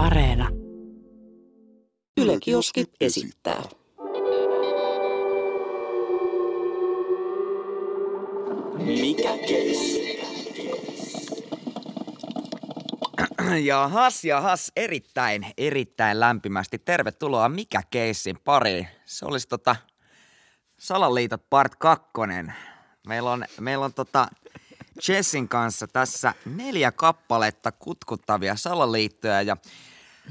Areena. Yle Kioski esittää. Mikä keissi? Jahas, jahas, erittäin, erittäin lämpimästi. Tervetuloa Mikä keissin pariin. Se olisi tota Salaliitot part 2. Meillä on, meillä on tota Jessin kanssa tässä neljä kappaletta kutkuttavia salaliittoja ja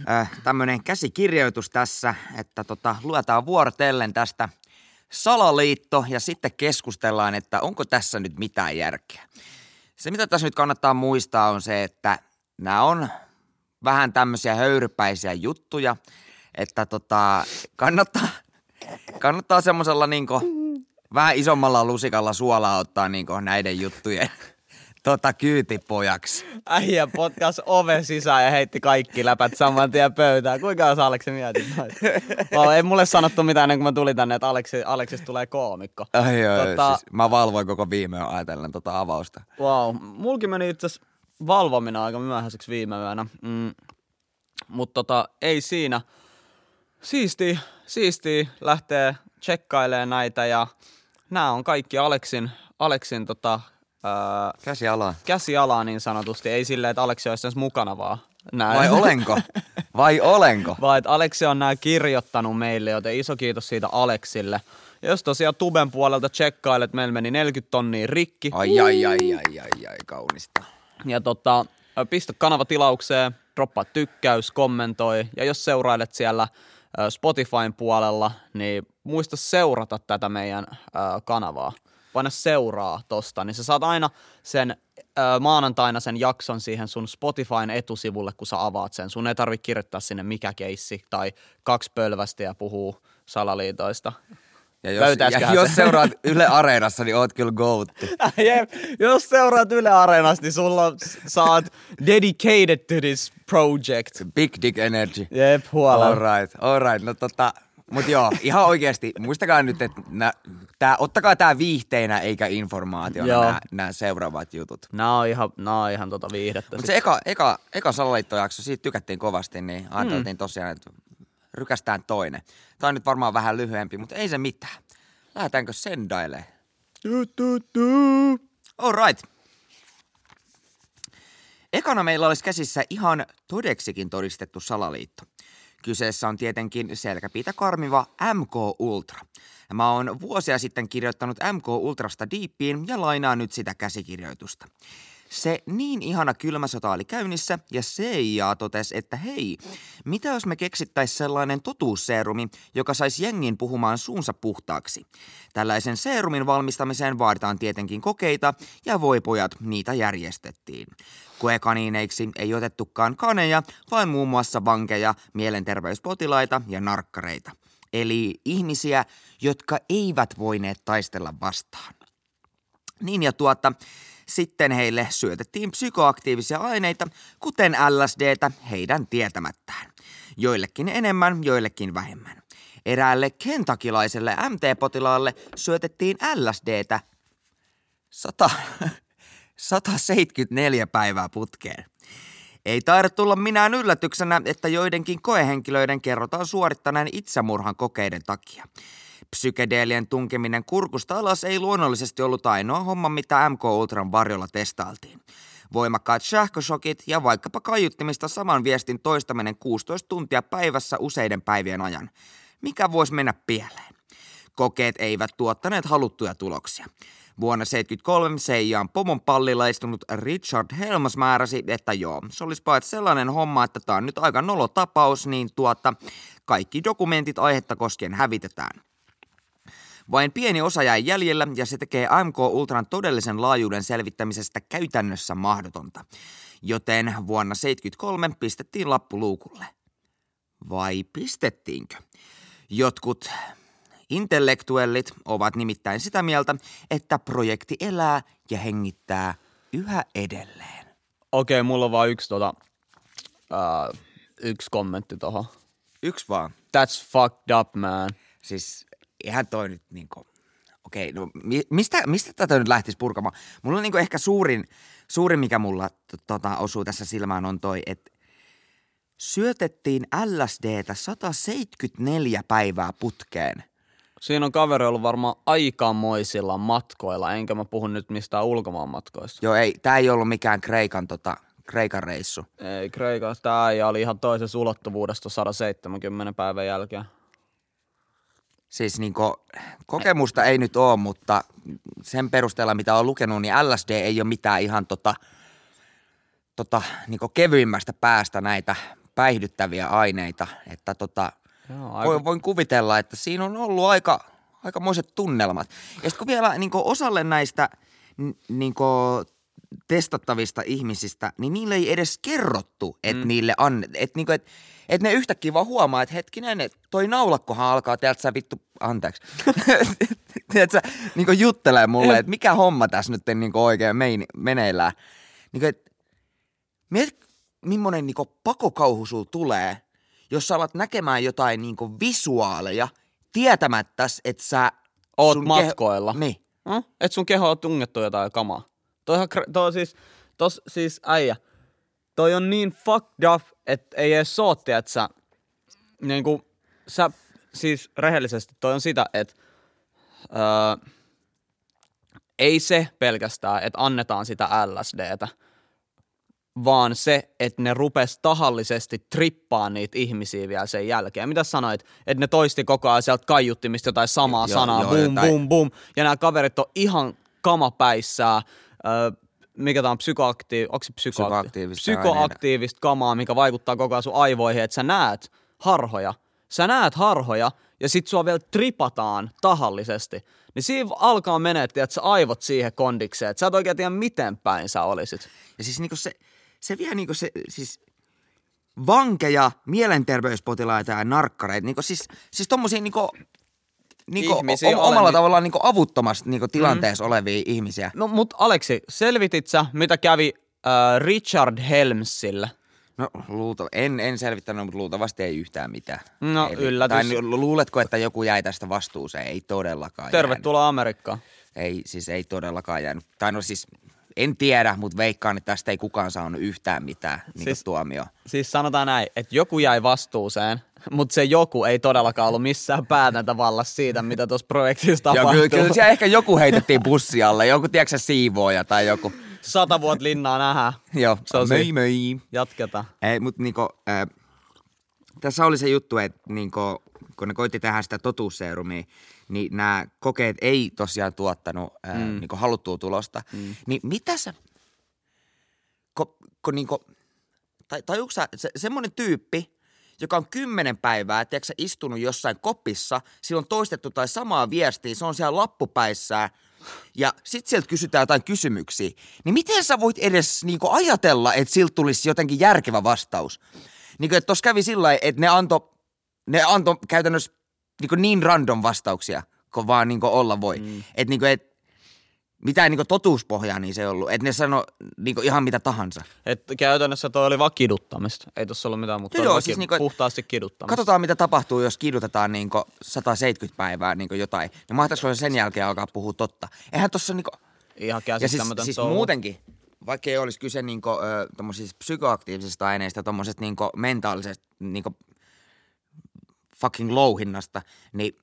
äh, tämmöinen käsikirjoitus tässä, että tota, luetaan vuorotellen tästä salaliitto ja sitten keskustellaan, että onko tässä nyt mitään järkeä. Se, mitä tässä nyt kannattaa muistaa, on se, että nämä on vähän tämmöisiä höyrypäisiä juttuja, että tota, kannattaa, kannattaa semmoisella niinku vähän isommalla lusikalla suolaa ottaa niinku näiden juttujen tota kyytipojaksi. Äijä potkas oven sisään ja heitti kaikki läpät saman tien pöytään. Kuinka sä Aleksi mietit noita? Ei mulle sanottu mitään ennen kuin mä tulin tänne, että Aleksi, Aleksista tulee koomikko. Ai joo, Tota- siis mä valvoin koko viime yön ajatellen tota avausta. Wow, mulkin meni itse valvominen aika myöhäiseksi viime yönä. Mm. Mutta tota, ei siinä. Siisti, siisti lähtee tsekkailemaan näitä ja nämä on kaikki Aleksin, Aleksin tota, ää, Käsi alaa. käsialaa niin sanotusti. Ei silleen, että Aleksi olisi mukana vaan. Näin. Vai olenko? Vai olenko? Vaan että Aleksi on nämä kirjoittanut meille, joten iso kiitos siitä Aleksille. Ja jos tosiaan Tuben puolelta tsekkailet, meillä meni 40 tonnia rikki. Ai ai ai ai ai ai kaunista. Ja tota, pistä kanava tilaukseen, droppaa tykkäys, kommentoi. Ja jos seurailet siellä Spotifyn puolella, niin muista seurata tätä meidän kanavaa. Paina seuraa tosta, niin sä saat aina sen ö, maanantaina sen jakson siihen sun Spotifyn etusivulle, kun sä avaat sen. Sun ei tarvitse kirjoittaa sinne mikä keissi tai kaksi pölvästä ja puhuu salaliitoista. Ja jos, ja jos seuraat Yle Areenassa, niin oot kyllä goatti. Jep, jos seuraat Yle Areenasta, niin sulla oot dedicated to this project. Big dick energy. Jep, huolella. Alright, alright. No tota, mut joo, ihan oikeesti, muistakaa nyt, että nä, tää, ottakaa tää viihteinä eikä informaationa nämä, nämä seuraavat jutut. Nää on ihan, nää on ihan tota viihdettä. Mutta se eka, eka, eka salaliittojakso, siitä tykättiin kovasti, niin ajateltiin Hmm. tosiaan, että rykästään toinen. Tämä on nyt varmaan vähän lyhyempi, mutta ei se mitään. Lähdetäänkö sendailemaan? All right. Ekana meillä olisi käsissä ihan todeksikin todistettu salaliitto. Kyseessä on tietenkin selkäpiitä karmiva MK Ultra. Mä oon vuosia sitten kirjoittanut MK Ultrasta diippiin ja lainaan nyt sitä käsikirjoitusta. Se niin ihana kylmä sota oli käynnissä ja CIA totesi, että hei, mitä jos me keksittäis sellainen totuusseerumi, joka saisi jengin puhumaan suunsa puhtaaksi. Tällaisen seerumin valmistamiseen vaaditaan tietenkin kokeita ja voi pojat, niitä järjestettiin. Koekaniineiksi ei otettukaan kaneja, vaan muun muassa vankeja, mielenterveyspotilaita ja narkkareita. Eli ihmisiä, jotka eivät voineet taistella vastaan. Niin ja tuota, sitten heille syötettiin psykoaktiivisia aineita, kuten LSDtä, heidän tietämättään. Joillekin enemmän, joillekin vähemmän. Eräälle kentakilaiselle MT-potilaalle syötettiin LSDtä 100, 174 päivää putkeen. Ei taida tulla minään yllätyksenä, että joidenkin koehenkilöiden kerrotaan suorittaneen itsemurhan kokeiden takia. Psykedeelien tunkeminen kurkusta alas ei luonnollisesti ollut ainoa homma, mitä MK Ultran varjolla testailtiin. Voimakkaat sähköshokit ja vaikkapa kaiuttimista saman viestin toistaminen 16 tuntia päivässä useiden päivien ajan. Mikä voisi mennä pieleen? Kokeet eivät tuottaneet haluttuja tuloksia. Vuonna 1973 Seijan pomon pallilla istunut Richard Helms määräsi, että joo, se olisi paitsi sellainen homma, että tämä on nyt aika nolo tapaus, niin tuota, kaikki dokumentit aihetta koskien hävitetään. Vain pieni osa jäi jäljellä ja se tekee AMK Ultran todellisen laajuuden selvittämisestä käytännössä mahdotonta. Joten vuonna 1973 pistettiin lappu luukulle. Vai pistettiinkö? Jotkut intellektuellit ovat nimittäin sitä mieltä, että projekti elää ja hengittää yhä edelleen. Okei, mulla on vaan yksi, tota, ää, yksi kommentti tohon. Yksi vaan. That's fucked up, man. Siis eihän toi nyt niinku, okei, no mi- mistä, mistä tätä nyt lähtisi purkamaan? Mulla on niinku ehkä suurin, suurin mikä mulla tota, osuu tässä silmään on toi, että syötettiin LSDtä 174 päivää putkeen. Siinä on kaveri ollut varmaan aikamoisilla matkoilla, enkä mä puhu nyt mistään ulkomaan matkoista. Joo, ei, tää ei ollut mikään Kreikan, tota, Kreikan reissu. Ei, Kreikassa tämä äijä oli ihan toisessa ulottuvuudesta 170 päivän jälkeen. Siis niinku, kokemusta ei nyt ole, mutta sen perusteella mitä on lukenut, niin LSD ei ole mitään ihan tota, tota, niinku kevyimmästä päästä näitä päihdyttäviä aineita. Että tota, Joo, voin, voin kuvitella, että siinä on ollut aika, aikamoiset tunnelmat. Ja sitten kun vielä niinku osalle näistä n- niinku testattavista ihmisistä, niin niille ei edes kerrottu, että mm. niille an, että niinku, et, et ne yhtäkkiä vaan huomaa, että hetkinen, et toi naulakkohan alkaa, tiedätkö sä vittu, anteeksi, tiedätkö sä, niinku juttelee mulle, että mikä homma tässä nyt niinku oikein mein, meneillään. Niinku, et, miet, millainen niinku pakokauhu sul tulee, jos sä alat näkemään jotain niinku visuaaleja, tietämättäs, että sä... Oot sun matkoilla. Niin. Hm? Et sun keho on tungettu jotain kamaa. Toi, ihan, toi on siis, tos siis äijä. Toi on niin fucked up, että ei edes soo, että sä, niinku, sä, siis rehellisesti toi on sitä, että öö, ei se pelkästään, että annetaan sitä LSDtä, vaan se, että ne rupes tahallisesti trippaa niitä ihmisiä vielä sen jälkeen. Mitä sanoit? Että ne toisti koko ajan sieltä kaiuttimista jotain samaa Joo, sanaa, joo, bum, jotain- bum, bum. Ja nämä kaverit on ihan kamapäissään. Öö, mikä tää on psykoaktiiv... Onko se psykoaktiivista? Psykoaktiivista Psykoaktiivista kamaa, mikä vaikuttaa koko ajan sun aivoihin, että sä näet harhoja. Sä näet harhoja ja sit sua vielä tripataan tahallisesti. Niin siinä alkaa menee, että sä aivot siihen kondikseen, että sä et oikein tiedä miten päin sä olisit. Ja siis niinku se, se vie niinku se, siis vankeja, mielenterveyspotilaita ja narkkareita, niinku siis, siis tommosia niinku, niinku Ihmisiä o- omalla olen- tavallaan niinku avuttomasti niinku tilanteessa mm. olevia ihmisiä. No mut Aleksi, selvitit sä, mitä kävi äh, Richard Helmsille? No luulta, en, en selvittänyt, mutta luultavasti ei yhtään mitään. No, ei, yllätys. Tai lu- luuletko, että joku jäi tästä vastuuseen? Ei todellakaan Tervetuloa Amerikkaan. Jäänyt. Ei, siis ei todellakaan jäänyt. Tai no siis, en tiedä, mutta veikkaan, että tästä ei kukaan saanut yhtään mitään niin Siis- tuomio. Siis sanotaan näin, että joku jäi vastuuseen, mutta se joku ei todellakaan ollut missään päätäntävallassa siitä, mitä tuossa projektissa Joo, tapahtuu. kyllä, kyllä ehkä joku heitettiin bussi alle, joku tiedätkö siivooja tai joku. Sata vuotta linnaa nähdään. Joo, Se on möi möi. Jatketaan. Ei, mutta niinku, äh, tässä oli se juttu, että niinku, kun ne koitti tehdä sitä totuusseerumia, niin nämä kokeet ei tosiaan tuottanut äh, mm. niinku haluttua tulosta. Mm. Niin mitä sä, kun, kun niinku, tai, tai sä, se, semmoinen tyyppi, joka on kymmenen päivää, tiedätkö, istunut jossain kopissa, sillä on toistettu tai samaa viestiä, se on siellä lappupäissään, ja sit sieltä kysytään jotain kysymyksiä, niin miten sä voit edes niinku ajatella, että siltä tulisi jotenkin järkevä vastaus? Niinku, että tossa kävi sillä että ne anto, ne anto käytännössä niinku niin random vastauksia, kun vaan niinku olla voi. Mm. Että niinku, et, mitään niinku totuuspohjaa niin se ei ollut. Että ne sano niinku ihan mitä tahansa. Et käytännössä toi oli vaan kiduttamista. Ei tossa ollut mitään, mutta Joo, siis niinku, et- puhtaasti kiduttamista. Katsotaan, mitä tapahtuu, jos kidutetaan niinku 170 päivää niinku jotain. Ja mahtaisiko se sen jälkeen alkaa puhua totta? Eihän tossa niinku... Ihan Ja siis, käsittämätön siis muutenkin, vaikka ei olisi kyse niinku, ö, tommosista psykoaktiivisista aineista, tommosesta niinku mentaalisesta niinku fucking louhinnasta, niin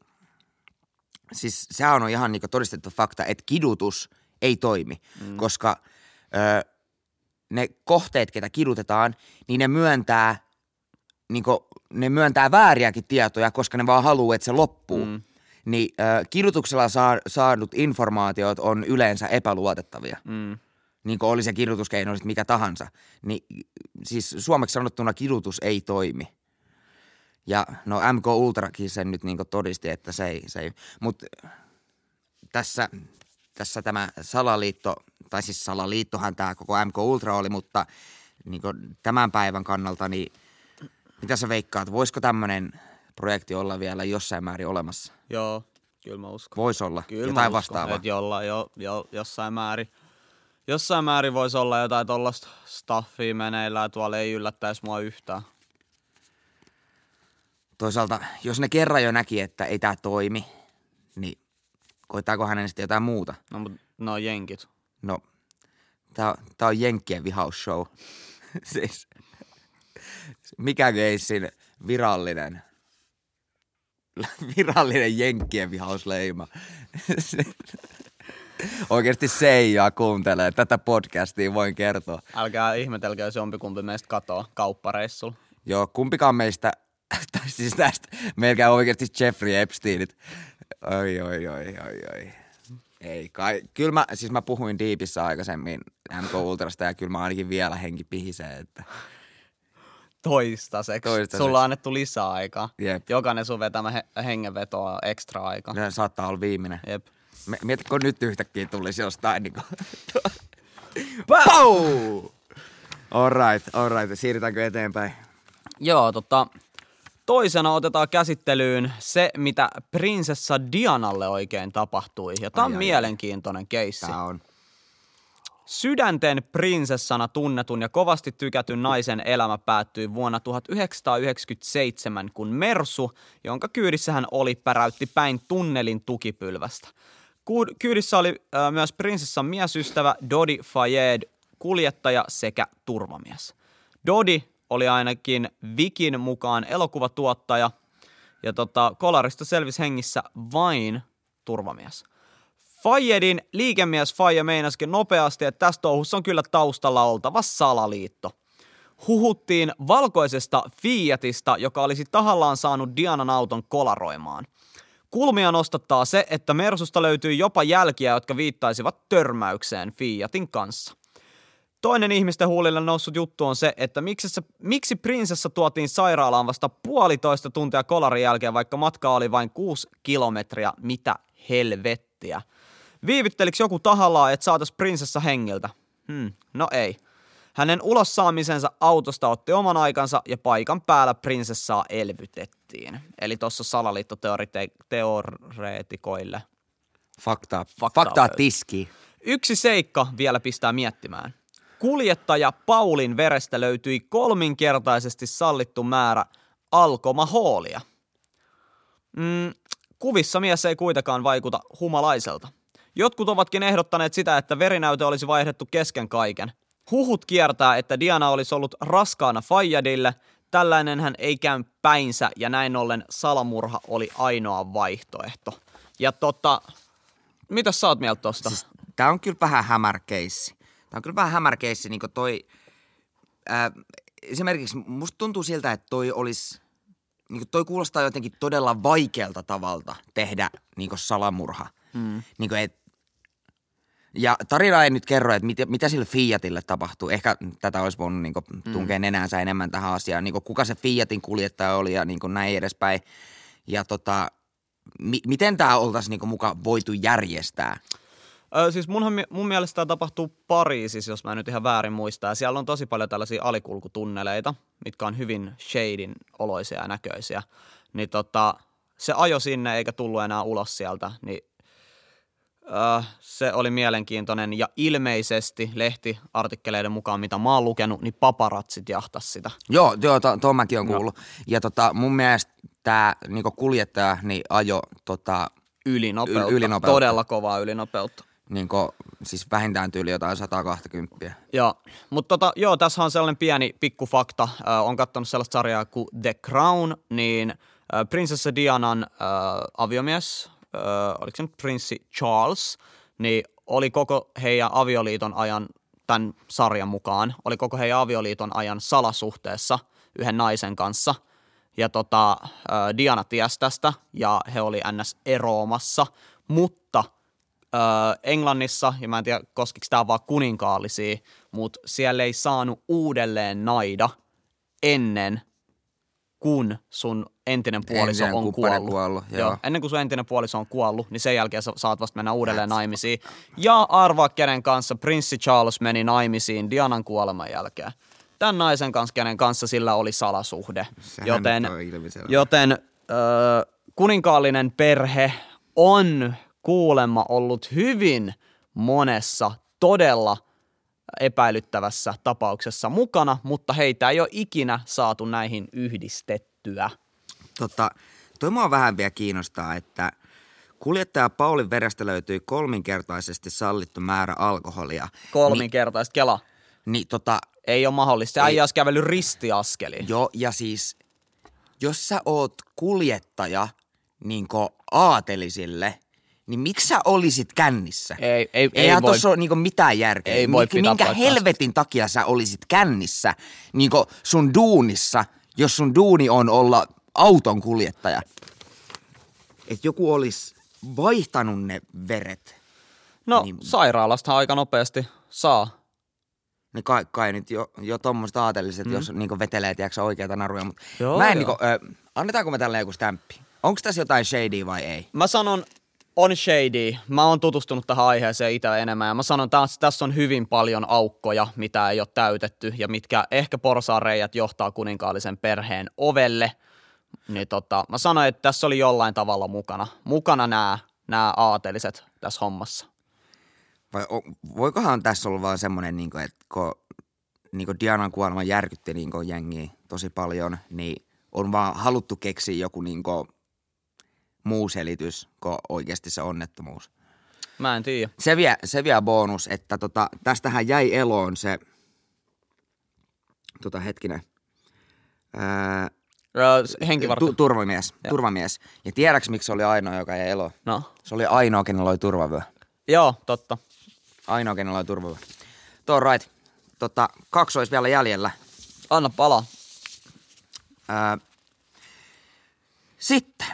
siis sehän on ihan niinku todistettu fakta, että kidutus ei toimi, mm. koska ö, ne kohteet, ketä kidutetaan, niin ne myöntää, niinku, ne myöntää vääriäkin tietoja, koska ne vaan haluaa, että se loppuu. Mm. Niin ö, kidutuksella saa, saadut informaatiot on yleensä epäluotettavia. Mm. Niin kuin oli se kidutuskeino sitten mikä tahansa. Niin siis suomeksi sanottuna kidutus ei toimi. Ja no MK Ultrakin sen nyt niin todisti, että se ei, se ei. Mutta tässä, tässä tämä salaliitto, tai siis salaliittohan tämä koko MK Ultra oli, mutta niin tämän päivän kannalta, niin mitä sä veikkaat, voisiko tämmöinen projekti olla vielä jossain määrin olemassa? Joo, kyllä mä uskon. Voisi olla Kyllä jotain vastaavaa. jolla, jo, jo, jossain määrin. Jossain määrin voisi olla jotain tollasta staffia meneillään, tuolla ei yllättäisi mua yhtään. Toisaalta, jos ne kerran jo näki, että ei tämä toimi, niin koittaako hänen sitten jotain muuta? No, mut ne on jenkit. No, tämä tää on Jenkkien vihausshow. siis, mikä keissin virallinen, virallinen jenkkien vihausleima. Oikeasti Seija kuuntelee tätä podcastia, voin kertoa. Älkää ihmetelkö, jos jompikumpi meistä katoaa kauppareissulla. Joo, kumpikaan meistä, tai siis tästä, melkein oikeasti Jeffrey Epsteinit. Oi, oi, oi, oi, oi. Ei kai. Kyllä mä, siis mä puhuin Deepissä aikaisemmin MK Ultrasta ja kyllä mä ainakin vielä henki pihisee, että Toistaiseksi. Toistaiseksi. Sulla on annettu lisää aikaa. Jep. Jokainen sun vetämä he- hengenvetoa ekstra aikaa. ne saattaa olla viimeinen. Jep. Mietitkö, kun nyt yhtäkkiä tulisi jostain niinku... Pau! Alright, alright. Siirrytäänkö eteenpäin? Joo, tota, toisena otetaan käsittelyyn se, mitä prinsessa Dianalle oikein tapahtui. Ja tämä on Ai, mielenkiintoinen keissi. Tää on. Sydänten prinsessana tunnetun ja kovasti tykätyn naisen elämä päättyi vuonna 1997, kun Mersu, jonka kyydissä hän oli, päräytti päin tunnelin tukipylvästä. Kyydissä oli myös prinsessan miesystävä Dodi Fayed, kuljettaja sekä turvamies. Dodi oli ainakin Vikin mukaan elokuvatuottaja, ja tota, kolarista selvisi hengissä vain turvamies. Fayedin liikemies Faye meinasikin nopeasti, että tässä touhussa on kyllä taustalla oltava salaliitto. Huhuttiin valkoisesta Fiatista, joka olisi tahallaan saanut Dianan auton kolaroimaan. Kulmia nostattaa se, että Mersusta löytyi jopa jälkiä, jotka viittaisivat törmäykseen Fiatin kanssa. Toinen ihmisten huulille noussut juttu on se, että miksi, se, miksi prinsessa tuotiin sairaalaan vasta puolitoista tuntia kolarin jälkeen, vaikka matka oli vain kuusi kilometriä. Mitä helvettiä. Viivyttelikö joku tahallaan, että saatais prinsessa hengiltä? Hmm, no ei. Hänen ulos saamisensa autosta otti oman aikansa ja paikan päällä prinsessaa elvytettiin. Eli tuossa salaliittoteoreetikoille. Faktaa. Faktaa Faktaa tiski. Yksi seikka vielä pistää miettimään. Kuljettaja Paulin verestä löytyi kolminkertaisesti sallittu määrä alkomahoolia. Mm, kuvissa mies ei kuitenkaan vaikuta humalaiselta. Jotkut ovatkin ehdottaneet sitä, että verinäyte olisi vaihdettu kesken kaiken. Huhut kiertää, että Diana olisi ollut raskaana Fayyadille. Tällainen hän ei käy päinsä ja näin ollen salamurha oli ainoa vaihtoehto. Ja tota, mitä sä oot mieltä tosta? Siis tää on kyllä vähän hämärkeissi. Tää on kyllä vähän hämärkeissi, niin toi... Ää, esimerkiksi musta tuntuu siltä, että toi olisi... Niin toi kuulostaa jotenkin todella vaikealta tavalta tehdä niin salamurha. Mm. Niin et, ja tarina ei nyt kerro, että mitä, mitä sille Fiatille tapahtuu. Ehkä tätä olisi voinut niin tunkea nenänsä enemmän tähän asiaan. Niin kuka se Fiatin kuljettaja oli ja niin näin edespäin. Ja tota, mi, miten tämä oltaisiin niin mukaan voitu järjestää? Ö, siis munhan, mun mielestä tämä tapahtuu Pariisissa, jos mä en nyt ihan väärin muista. Ja siellä on tosi paljon tällaisia alikulkutunneleita, mitkä on hyvin shadin oloisia ja näköisiä. Niin tota, se ajo sinne eikä tullut enää ulos sieltä, niin ö, se oli mielenkiintoinen. Ja ilmeisesti lehtiartikkeleiden mukaan, mitä mä oon lukenut, niin paparatsit jahtas sitä. Joo, joo to, to mäkin on kuullut. Ja tota, mun mielestä tämä niinku kuljettaja niin ajo tota, Ylinopeutta. Yl- ylinopeutta. Todella kovaa ylinopeutta. Niinku, siis vähintään tyyli jotain 120. Joo, mutta tota, joo, tässä on sellainen pieni pikku fakta. Äh, on katsonut sellaista sarjaa kuin The Crown, niin äh, prinsessa Dianan äh, aviomies, äh, oliko se nyt prinssi Charles, niin oli koko heidän avioliiton ajan, tämän sarjan mukaan, oli koko heidän avioliiton ajan salasuhteessa yhden naisen kanssa. Ja tota, Diana tiesi tästä ja he oli ns. eroamassa, mutta Englannissa, ja mä en tiedä koskiko tämä vaan kuninkaallisia, mutta siellä ei saanut uudelleen naida ennen kun sun entinen puoliso Entinen on kuollut. kuollut, joo. Ennen kuin sun entinen puoliso on kuollut, niin sen jälkeen sä saat vasta mennä uudelleen naimisiin. Ja arvaa kenen kanssa Prinssi Charles meni naimisiin Dianan kuoleman jälkeen. Tämän naisen kanssa, kenen kanssa sillä oli salasuhde. Sehän joten joten ö, kuninkaallinen perhe on kuulemma ollut hyvin monessa todella epäilyttävässä tapauksessa mukana, mutta heitä ei ole ikinä saatu näihin yhdistettyä. Tota, toi mua vähän vielä kiinnostaa, että kuljettaja Paulin verestä löytyi kolminkertaisesti sallittu määrä alkoholia. Kolminkertaista Kela. Niin tota, Ei ole mahdollista. Äijä olisi kävellyt ristiaskeliin. jo, ja siis, jos sä oot kuljettaja niinku aatelisille, niin miksi sä olisit kännissä? Ei, ei, ei Eihän voi. tossa ole niinku mitään järkeä. Ei voi Mik- Minkä helvetin takia sä olisit kännissä niinku sun duunissa, jos sun duuni on olla auton kuljettaja? Et joku olisi vaihtanut ne veret. No, Niin. sairaalastahan aika nopeasti saa. Niin kai, kai nyt jo, jo tommoista aateliset, mm. jos niinku vetelee tiedätkö, oikeita naruja. Mutta Joo, mä en joo. niinku, ö, annetaanko me tälle joku stämppi? Onko tässä jotain shady vai ei? Mä sanon on shady. Mä oon tutustunut tähän aiheeseen itse enemmän ja mä sanon, että tässä on hyvin paljon aukkoja, mitä ei ole täytetty ja mitkä ehkä porsaanreijät johtaa kuninkaallisen perheen ovelle. Niin tota, mä sanoin, että tässä oli jollain tavalla mukana. Mukana nämä nämä aateliset tässä hommassa. Vai voikohan tässä olla vaan semmoinen, niinku, että kun niinku Dianan kuolema järkytti niinku jengiä tosi paljon, niin on vaan haluttu keksiä joku niinku muu selitys kuin oikeasti se onnettomuus. Mä en tiedä. Se vielä, se vielä bonus, että tota, tästähän jäi eloon se, tota hetkinen, ää, henkivartija. tu, turvamies, turvamies. Ja tiedäks miksi se oli ainoa, joka jäi eloon? No, Se oli ainoa, kenellä oli turvavyö. joo, totta. Ainoa, kenellä oli turvavyö. Tuo right. Tota, kaksi olisi vielä jäljellä. Anna palaa. Ää, sitten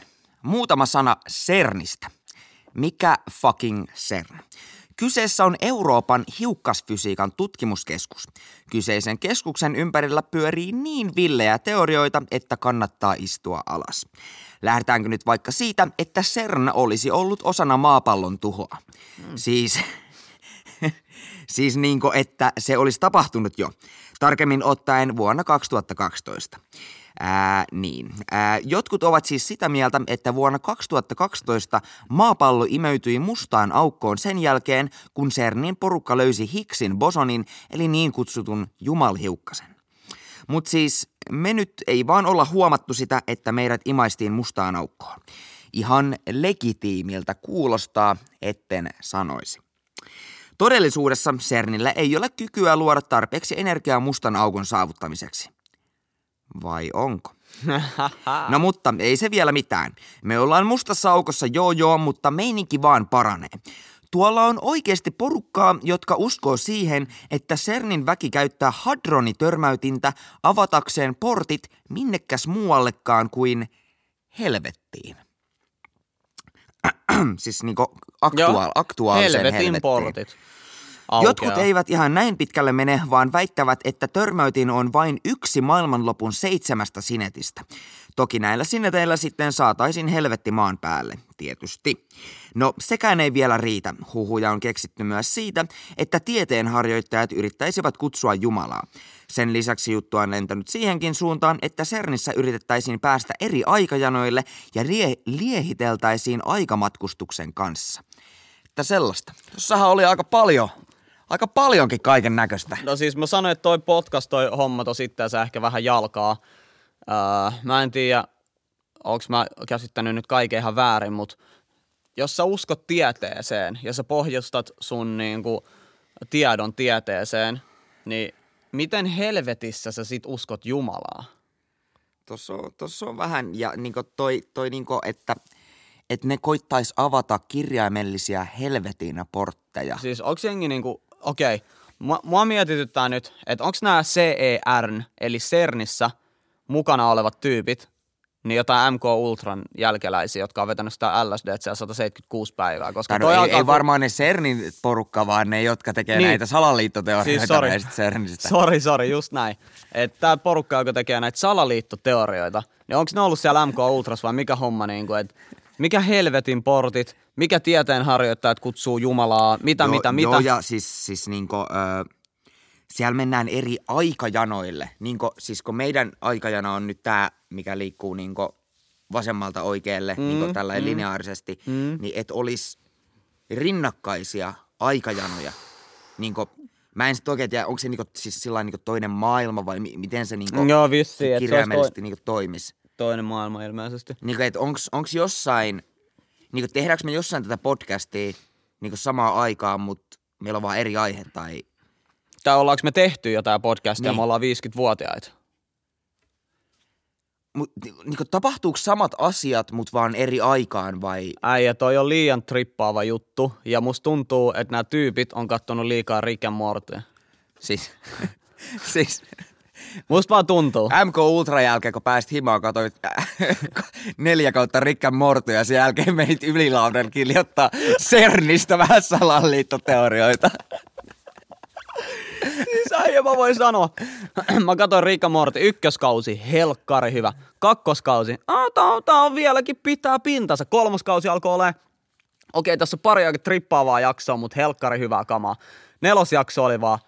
muutama sana CERNistä. Mikä fucking CERN? Kyseessä on Euroopan hiukkasfysiikan tutkimuskeskus. Kyseisen keskuksen ympärillä pyörii niin villejä teorioita, että kannattaa istua alas. Lähdetäänkö nyt vaikka siitä, että CERN olisi ollut osana maapallon tuhoa? Siis siis niinku, että se olisi tapahtunut jo. Tarkemmin ottaen vuonna 2012. Ää, niin. Ää, jotkut ovat siis sitä mieltä, että vuonna 2012 maapallo imeytyi mustaan aukkoon sen jälkeen, kun CERNin porukka löysi Higgsin bosonin, eli niin kutsutun jumalhiukkasen. Mutta siis me nyt ei vaan olla huomattu sitä, että meidät imaistiin mustaan aukkoon. Ihan legitiimiltä kuulostaa, etten sanoisi. Todellisuudessa CERNillä ei ole kykyä luoda tarpeeksi energiaa mustan aukon saavuttamiseksi. Vai onko? No mutta ei se vielä mitään. Me ollaan mustassa aukossa joo joo, mutta meininki vaan paranee. Tuolla on oikeasti porukkaa, jotka uskoo siihen, että CERNin väki käyttää hadronitörmäytintä avatakseen portit minnekäs muuallekaan kuin helvettiin. siis niinku aktuaal, aktuaaliseen Helvetin helvettiin. portit. Aukeaa. Jotkut eivät ihan näin pitkälle mene, vaan väittävät, että törmäytin on vain yksi maailmanlopun seitsemästä sinetistä. Toki näillä sineteillä sitten saataisiin helvetti maan päälle, tietysti. No, sekään ei vielä riitä. Huhuja on keksitty myös siitä, että tieteenharjoittajat yrittäisivät kutsua Jumalaa. Sen lisäksi juttu on lentänyt siihenkin suuntaan, että CERNissä yritettäisiin päästä eri aikajanoille ja lie- liehiteltäisiin aikamatkustuksen kanssa. Että sellaista. Tossahan oli aika paljon, aika paljonkin kaiken näköistä. No siis mä sanoin, että toi podcast, toi homma tosi itseänsä ehkä vähän jalkaa. Öö, mä en tiedä, onko mä käsittänyt nyt kaiken ihan väärin, mutta jos sä uskot tieteeseen ja sä pohjustat sun niinku, tiedon tieteeseen, niin miten helvetissä sä sit uskot Jumalaa? Tuossa on, tossa on vähän, ja niinku toi, toi niinku, että, että ne koittais avata kirjaimellisia helvetin portteja. Siis onks jengi niinku, okei, mua, mua mietityttää nyt, että onks nämä CERN, eli CERNissä mukana olevat tyypit, niin jotain MK Ultran jälkeläisiä, jotka on vetänyt sitä LSD siellä 176 päivää. Koska no, toi ei, alkaa ei varmaan ne CERNin porukka, vaan ne, jotka tekee Niin. näitä salaliittoteorioita Siis sorry. CERNistä. Sori, sori, just näin. Että tämä porukka, joka tekee näitä salaliittoteorioita, niin onko ne ollut siellä MK Ultras vai mikä homma, niin kuin, että mikä helvetin portit, mikä tieteenharjoittajat kutsuu Jumalaa, mitä, joo, mitä, mitä. Joo, ja siis, siis niinku, ö, siellä mennään eri aikajanoille. Niinku, siis kun meidän aikajana on nyt tämä, mikä liikkuu niinku vasemmalta oikealle mm, niinku tällä mm, lineaarisesti, mm. niin et olisi rinnakkaisia aikajanoja. Niinku, mä en sit oikein tiedä, onko se niinku, siis sillain niinku toinen maailma vai mi- miten se niinku Joo, vissiin, että se kirjaimellisesti toi- niinku toimisi. Toinen maailma ilmeisesti. Niinku, että onks, onks jossain, niinku tehdäänkö me jossain tätä podcastia niinku samaan aikaan, mutta meillä on vaan eri aihe tai Tai ollaanko me tehty jotain podcastia, Niin. me ollaan 50-vuotiaita. Mut, ni- niinku, tapahtuuko samat asiat, mutta vaan eri aikaan vai? Äijä, toi on liian trippaava juttu, ja musta tuntuu, että nämä tyypit on kattonut liikaa Rick and Morty. Siis, siis Musta vaan tuntuu. MK Ultra jälkeen, kun pääsit himaan, katsoit äh, neljä kautta Rick and Morty ja sen jälkeen menit ylilauden kirjoittaa CERNistä vähän salaliittoteorioita. Siis äijä, mä voin sanoa. mä katsoin Rick and Morty ykköskausi, helkkari hyvä. Kakkoskausi, tää, on, tää on vieläkin pitää pintansa. Kolmoskausi alkoi olemaan, okei tässä on pari aika trippaavaa jaksoa, mutta helkkari hyvää kamaa. Nelosjakso oli vaan,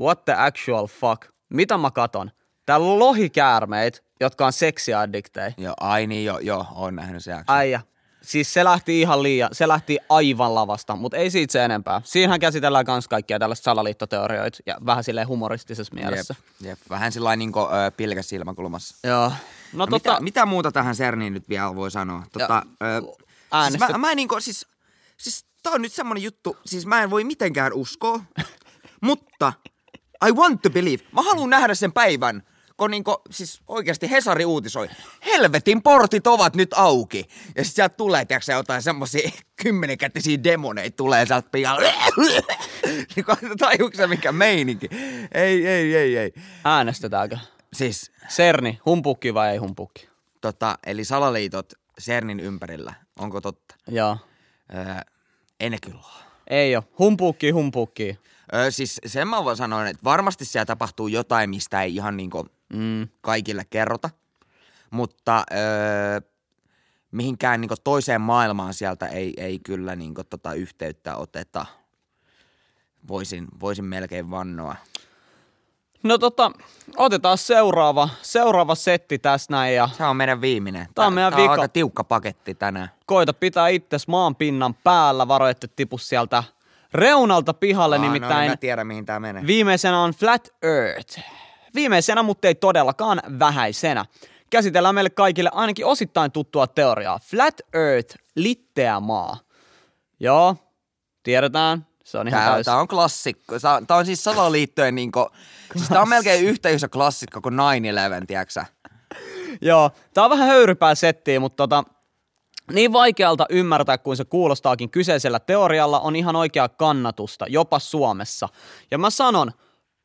what the actual fuck, mitä mä katon? Täällä on lohikäärmeet, jotka on seksiaddikteja. Joo, ai niin, joo, joo, oon nähnyt se. Äijä. Siis se lähti ihan liian, se lähti aivan lavasta, mutta ei siitä se enempää. Siinähän käsitellään myös kaikkia tällaista salaliittoteorioita ja vähän silleen humoristisessa mielessä. Jep, jep. Vähän sillä niin kuin, ö, pilkäs silmäkulmassa. Joo. No No, tota, mitä, mitä, muuta tähän CERNiin nyt vielä voi sanoa? Tota, ö, siis mä, mä en niinku, siis, siis tää on nyt semmonen juttu, siis mä en voi mitenkään uskoa, mutta I want to believe. Mä haluan nähdä sen päivän, kun niinku, siis oikeasti Hesari uutisoi, helvetin portit ovat nyt auki. Ja sit sieltä tulee, tiiäksä, jotain semmosia kymmenenkätisiä demoneita tulee sieltä pihalle. Niinku, tajuuksä mikä meininki? Ei, ei, ei, ei. äänestetäänkö? Siis Serni, humpukki vai ei humpukki? Tota, eli salaliitot CERNin ympärillä, onko totta? Joo. Öö, en kyllä ole. Ei oo. Humpukki, humpukki. Öö, siis sen mä vaan sanoin, että varmasti siellä tapahtuu jotain, mistä ei ihan niinku Mm. kaikille kerrota. Mutta öö, mihinkään niinku toiseen maailmaan sieltä ei, ei kyllä niinku tota yhteyttä oteta. Voisin, voisin melkein vannoa. No tota, otetaan seuraava, seuraava setti tässä näin ja Se on meidän viimeinen. Tää on meidän Tää on vika. aika tiukka paketti tänään. koita pitää itses maan pinnan päällä, varo ette tipu sieltä reunalta pihalle, Aa, no, nimittäin niin mä tiedän, mihin tää menee. Viimeisenä on Flat Earth. Viimeisenä, mutta ei todellakaan vähäisenä. Käsitellään meille kaikille ainakin osittain tuttua teoriaa. Flat Earth, litteä maa. Joo, tiedetään. Se on ihan Tää, täys. tää on klassikko. Tää on, tää on siis salaliittojen niinku... Siis tää on melkein yhtä iso klassikko kuin 9-11, tiiäksä? Joo, tää on vähän höyrypää settiä, mutta tota, niin vaikealta ymmärtää kuin se kuulostaakin kyseisellä teorialla on ihan oikea kannatusta, jopa Suomessa. Ja mä sanon,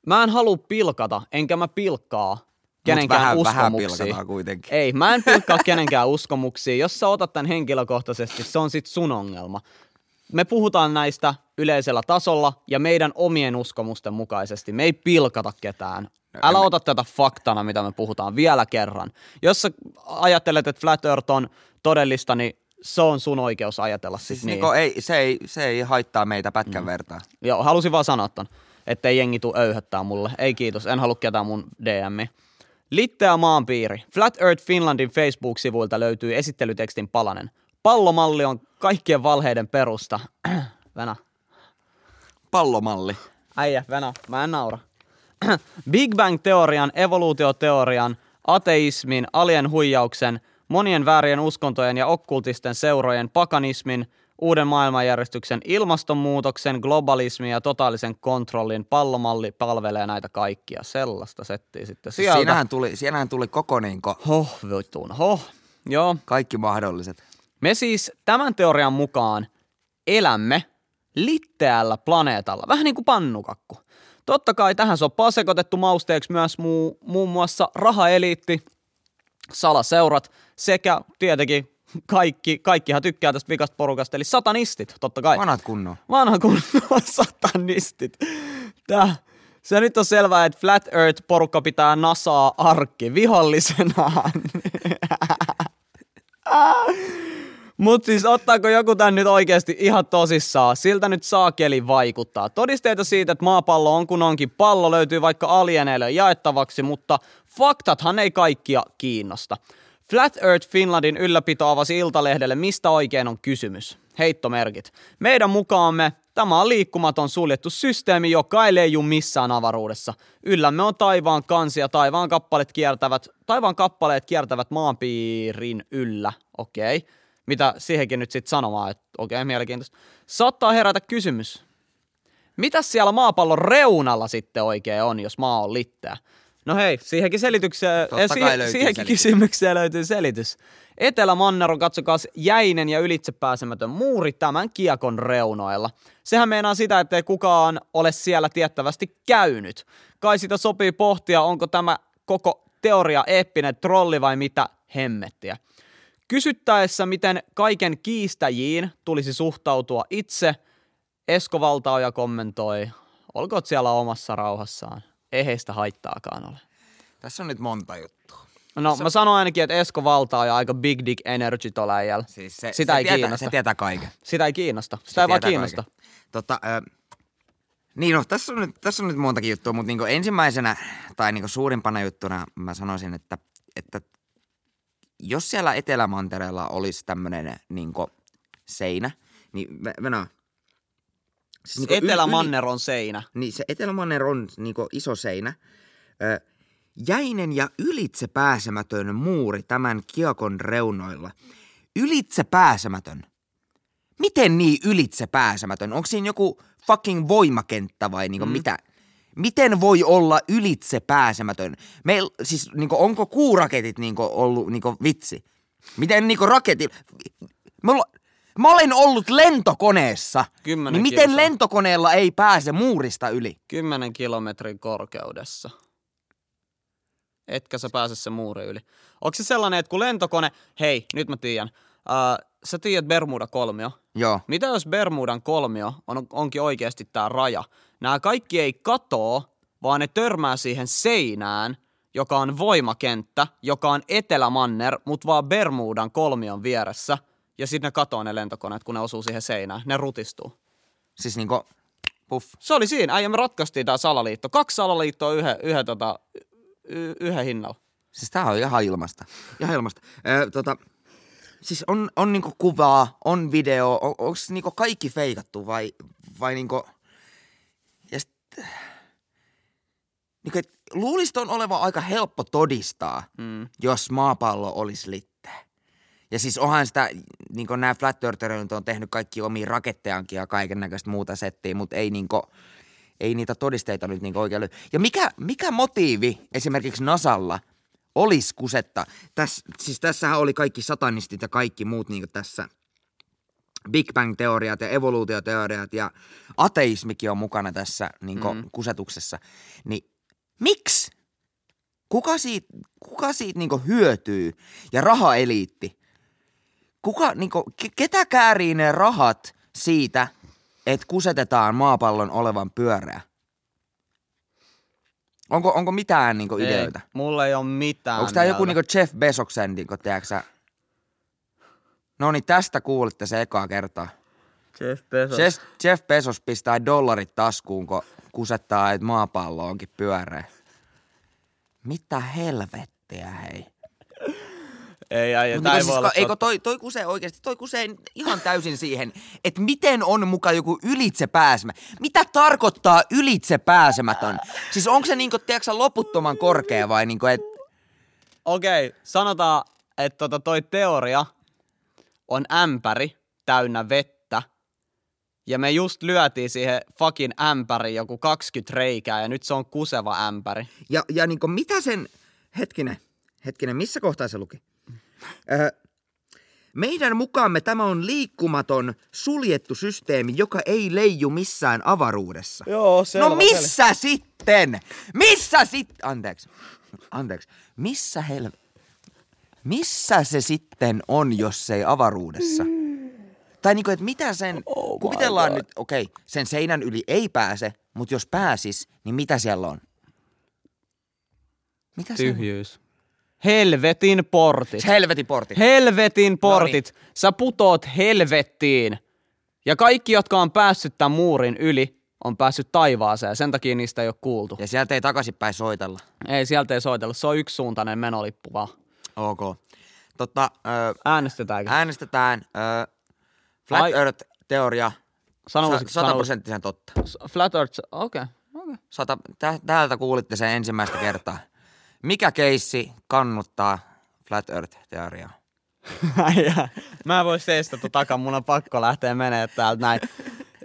mä en halua pilkata, enkä mä pilkkaa kenenkään vähän- vähän uskomuksia. pilkataan kuitenkin. Ei, mä en pilkkaa kenenkään uskomuksia. Jos sä otat tämän henkilökohtaisesti, se on sit sun ongelma. Me puhutaan näistä yleisellä tasolla ja meidän omien uskomusten mukaisesti. Me ei pilkata ketään. Älä ota tätä faktana, mitä me puhutaan vielä kerran. Jos sä ajattelet, että Flat Earth on todellista, niin se on sun oikeus ajatella siis, Siis niin. niinku ei, se, ei, se ei haittaa meitä pätkän mm. vertaa. Joo, halusin vaan sanoa ton, ettei jengi tuu öyhöttää mulle. Ei kiitos, en halua ketään mun DMi. Litteä maanpiiri. Flat Earth Finlandin Facebook-sivuilta löytyy esittelytekstin palanen. Pallomalli on kaikkien valheiden perusta. Venä. Pallomalli. Äijä, Venä. Mä en naura. Big Bang-teorian, evoluutioteorian, ateismin, alien huijauksen, monien väärien uskontojen ja okkultisten seurojen, pakanismin, uuden maailmanjärjestyksen, ilmastonmuutoksen, globalismin ja totaalisen kontrollin pallomalli palvelee näitä kaikkia. Sellaista settiä sitten Siis sieltä. siinähän tuli, siinähän tuli koko niinku Hoh, vitun, hoh. Joo, kaikki mahdolliset. me siis tämän teorian mukaan elämme litteällä planeetalla, vähän niin kuin pannukakku. Totta kai tähän soppaan sekoitettu mausteeksi myös muu, muun muassa rahaeliitti, salaseurat sekä tietenkin kaikki, kaikkihan tykkää tästä vikasta porukasta, eli satanistit, totta kai. Vanhat kunnon. Vanha kunnon satanistit. Tää, se nyt on selvää, että Flat Earth-porukka pitää NASAa arkki vihollisenaan. Mutta siis ottaako joku tän nyt oikeasti ihan tosissaan? Siltä nyt saakeli vaikuttaa. Todisteita siitä, että maapallo on kun onkin. Pallo löytyy vaikka alieneille jaettavaksi, mutta faktathan ei kaikkia kiinnosta. Flat Earth Finlandin ylläpito avasi Iltalehdelle, mistä oikein on kysymys. Heittomerkit. Meidän mukaamme tämä on liikkumaton suljettu systeemi, joka ei leiju missään avaruudessa. Yllämme on taivaan kansi ja taivaan kappaleet kiertävät, taivaan kappaleet kiertävät maanpiirin yllä. Okei. Okay. Mitä siihenkin nyt sitten sanomaan, että okei, okay, mielenkiintoista. Saattaa herätä kysymys. Mitä siellä maapallon reunalla sitten oikein on, jos maa on litteä? No hei, siihenkin selitykseen, Totta eh, siihen, löytyy siihenkin selitys. kysymykseen löytyy selitys. Etelämanner on katsokaa jäinen ja ylitsepääsemätön muuri tämän kiekon reunoilla. Sehän meinaa sitä, ettei kukaan ole siellä tiettävästi käynyt. Kai sitä sopii pohtia, onko tämä koko teoria eeppinen trolli vai mitä hemmettiä. Kysyttäessä, miten kaiken kiistäjiin tulisi suhtautua itse, Esko Valtaoja kommentoi, olkoot siellä omassa rauhassaan. Ei heistä haittaakaan ole. Tässä on nyt monta juttua. No mä sanon ainakin, että Esko Valtaoja aika big dick energy äijällä. Siis se, Sitä se ei tietää, kiinnosta. Se tietää kaiken. Sitä ei kiinnosta. Sitä Se ei vaan kiinnosta. kaiken. Tota, ö, niin no, tässä on nyt, tässä on nyt montakin juttua, mutta niinku ensimmäisenä tai niinku suurimpana juttuna mä sanoisin, että, että jos siellä Etelämantereella olisi tämmöinen niinku seinä, niin Ve- Venä, siis yli- Etelämanner on seinä. niin se Etelämanner on niinku iso seinä. Ö, jäinen ja ylitse pääsemätön muuri tämän kiekon reunoilla. Ylitse pääsemätön. Miten niin ylitse pääsemätön? Onko siinä joku fucking voimakenttä vai niinku mm. mitä? Miten voi olla ylitse pääsemätön? Meil, siis niinku, onko kuuraketit niinku ollut niinku vitsi? Miten niinku raketit? Me olla, mä olen ollut lentokoneessa. Kymmenen niin miten kilsaa. lentokoneella ei pääse muurista yli? 10 kilometrin korkeudessa. Etkä sä pääse se muuri yli. Onko se sellainen, että kun lentokone, hei, nyt mä tiedän, äh, sä tiedät Bermuda kolmio. Joo. Mitä jos Bermudan kolmio on, onkin oikeasti tämä raja? Nämä kaikki ei katoo, vaan ne törmää siihen seinään, joka on voimakenttä, joka on Etelämanner, mutta vaan Bermudan kolmion vieressä. Ja sitten ne katoo ne lentokoneet, kun ne osuu siihen seinään. Ne rutistuu. Siis niinku, puff. Se oli siinä. Äijä, me ratkaistiin tämä salaliitto. Kaksi salaliittoa yhden, yhden, tota, y- yhden hinnalla. Siis tää on ihan ilmasta. Ihan ilmasta. Öö, tota, siis on, on niinku kuvaa, on video, on, onko niinku kaikki feikattu vai, vai niinku... Ja sit, niinku, et luulis ton olevan aika helppo todistaa, mm. jos maapallo olisi litteä. Ja siis onhan sitä, niin kuin nämä Flat on tehnyt kaikki omia rakettejankin ja kaiken näköistä muuta settiä, mutta ei niinku, ei niitä todisteita nyt niinku oikein löydy. Ja mikä, mikä motiivi esimerkiksi Nasalla olisi kusetta? Täs, siis tässähän oli kaikki satanistit ja kaikki muut niinku tässä Big Bang-teoriat ja evoluutioteoriat ja ateismikin on mukana tässä niinku mm. kusetuksessa. Niin miksi? Kuka siitä, kuka siitä niinku hyötyy? Ja rahaeliitti. Kuka, niinku, ke- ketä käärii ne rahat siitä, että kusetetaan maapallon olevan pyöreä? Onko, onko mitään niinku ideoita? Ei, mulla ei ole mitään Onko tämä joku niinku Jeff Bezoksen, niinku, tiedätkö sä? No niin, tästä kuulitte se ekaa kertaa. Jeff Bezos. Jeff, Jeff Bezos pistää dollarit taskuun, kun kusettaa, että maapallo onkin pyöreä. Mitä helvettiä, hei. Ei, ei, ei niinku voi siis, eikö toi, toi kusee oikeasti, toi kusee ihan täysin siihen, että miten on muka joku ylitse pääsemä. Mitä tarkoittaa ylitse pääsemätön? Siis onko se niinku, tiedätkö loputtoman korkea vai niinku, että Okei, sanotaan, että tota toi teoria on ämpäri täynnä vettä. Ja me just lyötiin siihen fucking ämpäri joku 20 reikää ja nyt se on kuseva ämpäri. Ja, ja niin mitä sen, hetkinen, hetkinen, missä kohtaa se luki? Öö, meidän mukaamme tämä on liikkumaton, suljettu systeemi, joka ei leiju missään avaruudessa. Joo, No missä sitten? Missä sitten? Anteeksi. Anteeksi. Missä hel... Missä se sitten on, jos se ei avaruudessa? Tai niinku, että mitä sen... Oh kuvitellaan God. nyt, okei, okay, sen seinän yli ei pääse, mutta jos pääsis, niin mitä siellä on? Mitä Tyhjyys. Helvetin portit. Helvetin portti. Helvetin portit. Sä putoot helvettiin. Ja kaikki, jotka on päässyt tämän muurin yli, on päässyt taivaaseen. Sen takia niistä ei ole kuultu. Ja sieltä ei takaisinpäin soitella. Ei, sieltä ei soitella. Se on yksisuuntainen menolippu vaan. Ok. Totta, ö, Äänestetäänkö? äänestetään ö, Flat Ai- Earth-teoria Sanoisitko- sataprosenttisen totta. Flat Earth, okei. Okay. okay. Sata, tä, täältä kuulitte sen ensimmäistä kertaa. Mikä keissi kannuttaa Flat Earth-teoriaa? Mä en voi seistää takaa, mun on pakko lähteä menee täältä näin.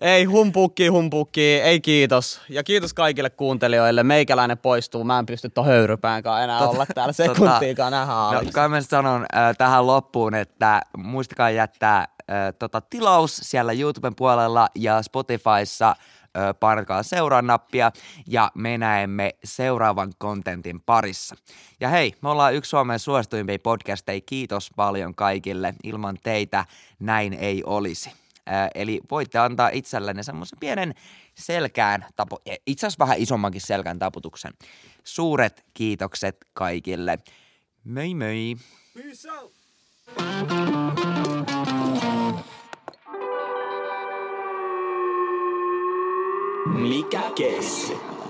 Ei humpukki, humpukki, ei kiitos. Ja kiitos kaikille kuuntelijoille. Meikäläinen poistuu, mä en pysty ton höyrypäänkaan enää olla täällä sekuntiikaan nähdä No, kai mä sanon äh, tähän loppuun, että muistakaa jättää äh, tota, tilaus siellä YouTuben puolella ja Spotifyssa äh, painakaa seuraa nappia ja me näemme seuraavan kontentin parissa. Ja hei, me ollaan yksi Suomen suosituimpia podcasteja. Kiitos paljon kaikille. Ilman teitä näin ei olisi. Eli voitte antaa itsellenne semmoisen pienen selkään, tapu, itse asiassa vähän isommankin selkään taputuksen. Suuret kiitokset kaikille. Möi möi. Mikä kesi?